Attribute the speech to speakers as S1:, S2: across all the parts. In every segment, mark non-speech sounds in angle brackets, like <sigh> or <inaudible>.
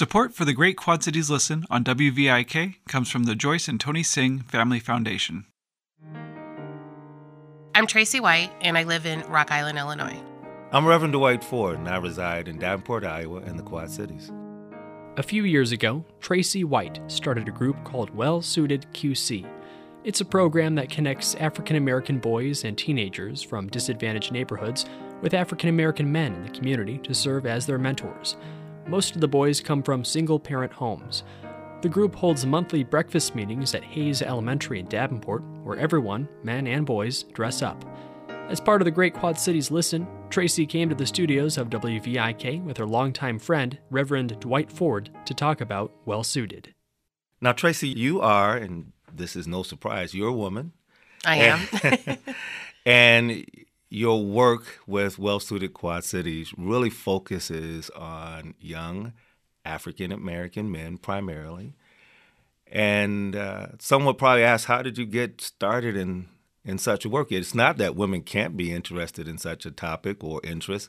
S1: Support for the Great Quad Cities Listen on WVIK comes from the Joyce and Tony Singh Family Foundation.
S2: I'm Tracy White, and I live in Rock Island, Illinois.
S3: I'm Reverend Dwight Ford, and I reside in Davenport, Iowa, and the Quad Cities.
S4: A few years ago, Tracy White started a group called Well Suited QC. It's a program that connects African American boys and teenagers from disadvantaged neighborhoods with African American men in the community to serve as their mentors. Most of the boys come from single parent homes. The group holds monthly breakfast meetings at Hayes Elementary in Davenport, where everyone, men and boys, dress up. As part of the Great Quad Cities Listen, Tracy came to the studios of WVIK with her longtime friend, Reverend Dwight Ford, to talk about Well Suited.
S3: Now, Tracy, you are, and this is no surprise, you're a woman.
S2: I am. <laughs>
S3: and your work with Well Suited Quad Cities really focuses on young African American men primarily. And uh, some would probably ask, how did you get started in, in such work? It's not that women can't be interested in such a topic or interest.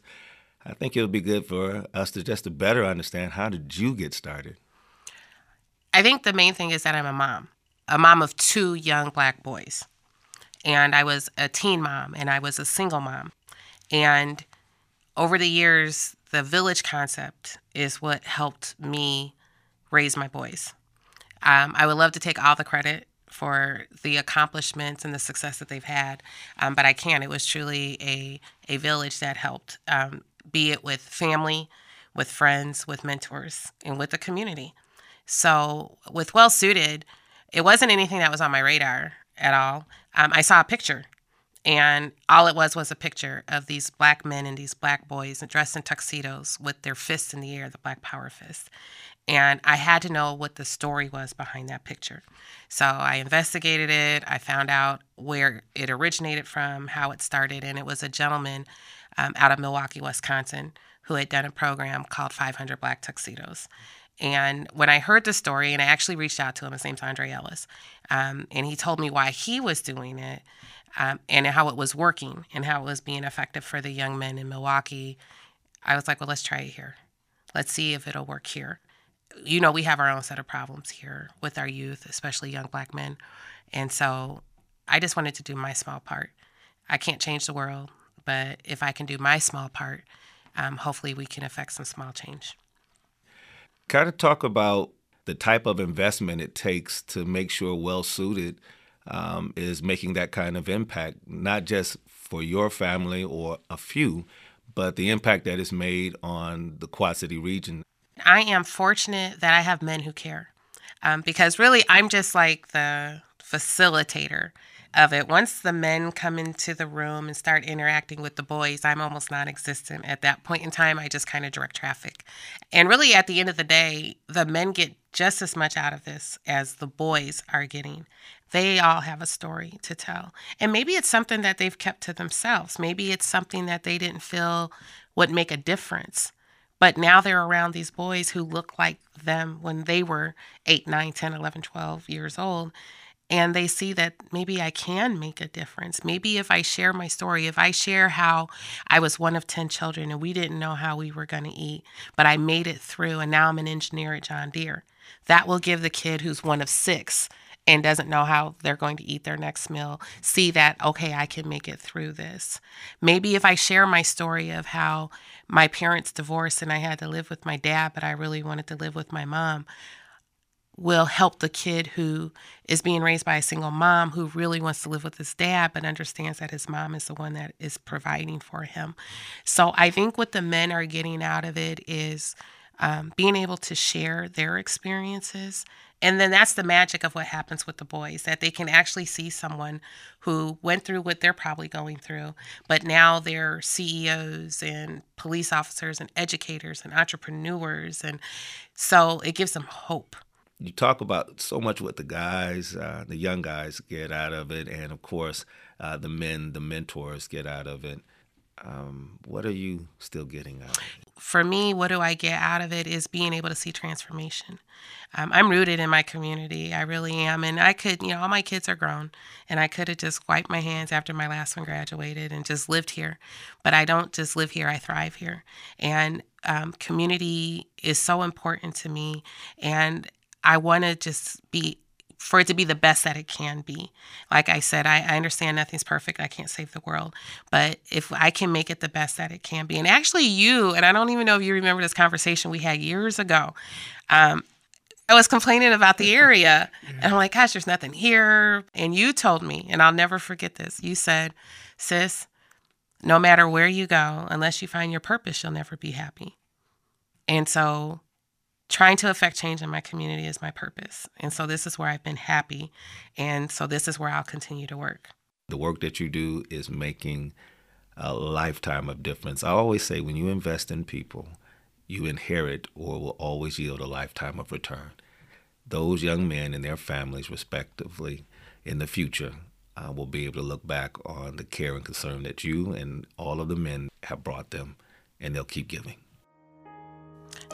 S3: I think it would be good for us to just to better understand how did you get started?
S2: I think the main thing is that I'm a mom, a mom of two young black boys and I was a teen mom and I was a single mom. And over the years, the village concept is what helped me raise my boys. Um, I would love to take all the credit for the accomplishments and the success that they've had, um, but I can't. It was truly a, a village that helped, um, be it with family, with friends, with mentors, and with the community. So, with Well Suited, it wasn't anything that was on my radar at all. Um, I saw a picture, and all it was was a picture of these black men and these black boys dressed in tuxedos with their fists in the air, the black power fist. And I had to know what the story was behind that picture. So I investigated it. I found out where it originated from, how it started, and it was a gentleman um, out of Milwaukee, Wisconsin, who had done a program called 500 Black Tuxedos. And when I heard the story, and I actually reached out to him, his name's Andre Ellis, um, and he told me why he was doing it um, and how it was working and how it was being effective for the young men in Milwaukee. I was like, well, let's try it here. Let's see if it'll work here. You know, we have our own set of problems here with our youth, especially young black men. And so I just wanted to do my small part. I can't change the world, but if I can do my small part, um, hopefully we can affect some small change
S3: kind of talk about the type of investment it takes to make sure well suited um, is making that kind of impact, not just for your family or a few, but the impact that is made on the Quad City region.
S2: I am fortunate that I have men who care um, because really I'm just like the facilitator of it. Once the men come into the room and start interacting with the boys, I'm almost non existent. At that point in time, I just kind of direct traffic. And really, at the end of the day, the men get just as much out of this as the boys are getting. They all have a story to tell. And maybe it's something that they've kept to themselves. Maybe it's something that they didn't feel would make a difference. But now they're around these boys who look like them when they were 8, 9, 10, 11, 12 years old and they see that maybe I can make a difference. Maybe if I share my story, if I share how I was one of 10 children and we didn't know how we were going to eat, but I made it through and now I'm an engineer at John Deere, that will give the kid who's one of six and doesn't know how they're going to eat their next meal see that, okay, I can make it through this. Maybe if I share my story of how my parents divorced and I had to live with my dad, but I really wanted to live with my mom, will help the kid who is being raised by a single mom who really wants to live with his dad but understands that his mom is the one that is providing for him. So I think what the men are getting out of it is um, being able to share their experiences. And then that's the magic of what happens with the boys that they can actually see someone who went through what they're probably going through, but now they're CEOs and police officers and educators and entrepreneurs. And so it gives them hope
S3: you talk about so much what the guys, uh, the young guys, get out of it, and of course, uh, the men, the mentors, get out of it. um, what are you still getting out of it?
S2: For me, what do I get out of it is being able to see transformation. Um, I'm rooted in my community. I really am. And I could, you know, all my kids are grown, and I could have just wiped my hands after my last one graduated and just lived here. But I don't just live here, I thrive here. And um, community is so important to me. And I want to just be for it to be the best that it can be. Like I said, I, I, understand nothing's perfect. I can't save the world. But if I can make it the best that it can be, and actually, you, and I don't even know if you remember this conversation we had years ago. Um, I was complaining about the <laughs> area, and I'm like, gosh, there's nothing here. And you told me, and I'll never forget this. You said, sis, no matter where you go, unless you find your purpose, you'll never be happy. And so trying to affect change in my community is my purpose. And so this is where I've been happy. And so this is where I'll continue to work.
S3: The work that you do is making a lifetime of difference. I always say when you invest in people, you inherit or will always yield a lifetime of return. Those young men and their families, respectively, in the future, uh, will be able to look back on the care and concern that you and all of the men have brought them, and they'll keep giving.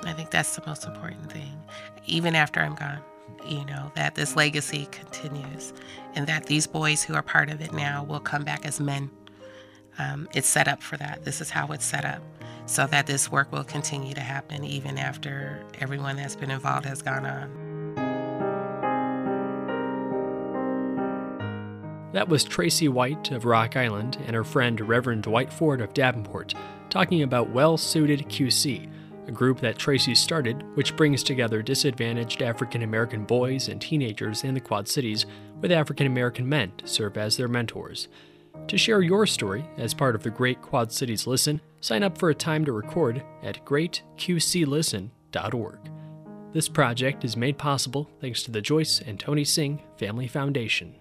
S2: I think that's the most important thing. Even after I'm gone, you know, that this legacy continues and that these boys who are part of it now will come back as men. Um, it's set up for that. This is how it's set up so that this work will continue to happen even after everyone that's been involved has gone on.
S4: That was Tracy White of Rock Island and her friend Reverend Dwight Ford of Davenport talking about Well Suited QC a group that Tracy started, which brings together disadvantaged African American boys and teenagers in the Quad Cities with African American men to serve as their mentors. To share your story as part of the Great Quad Cities Listen, sign up for a time to record at greatqclisten.org. This project is made possible thanks to the Joyce and Tony Singh Family Foundation.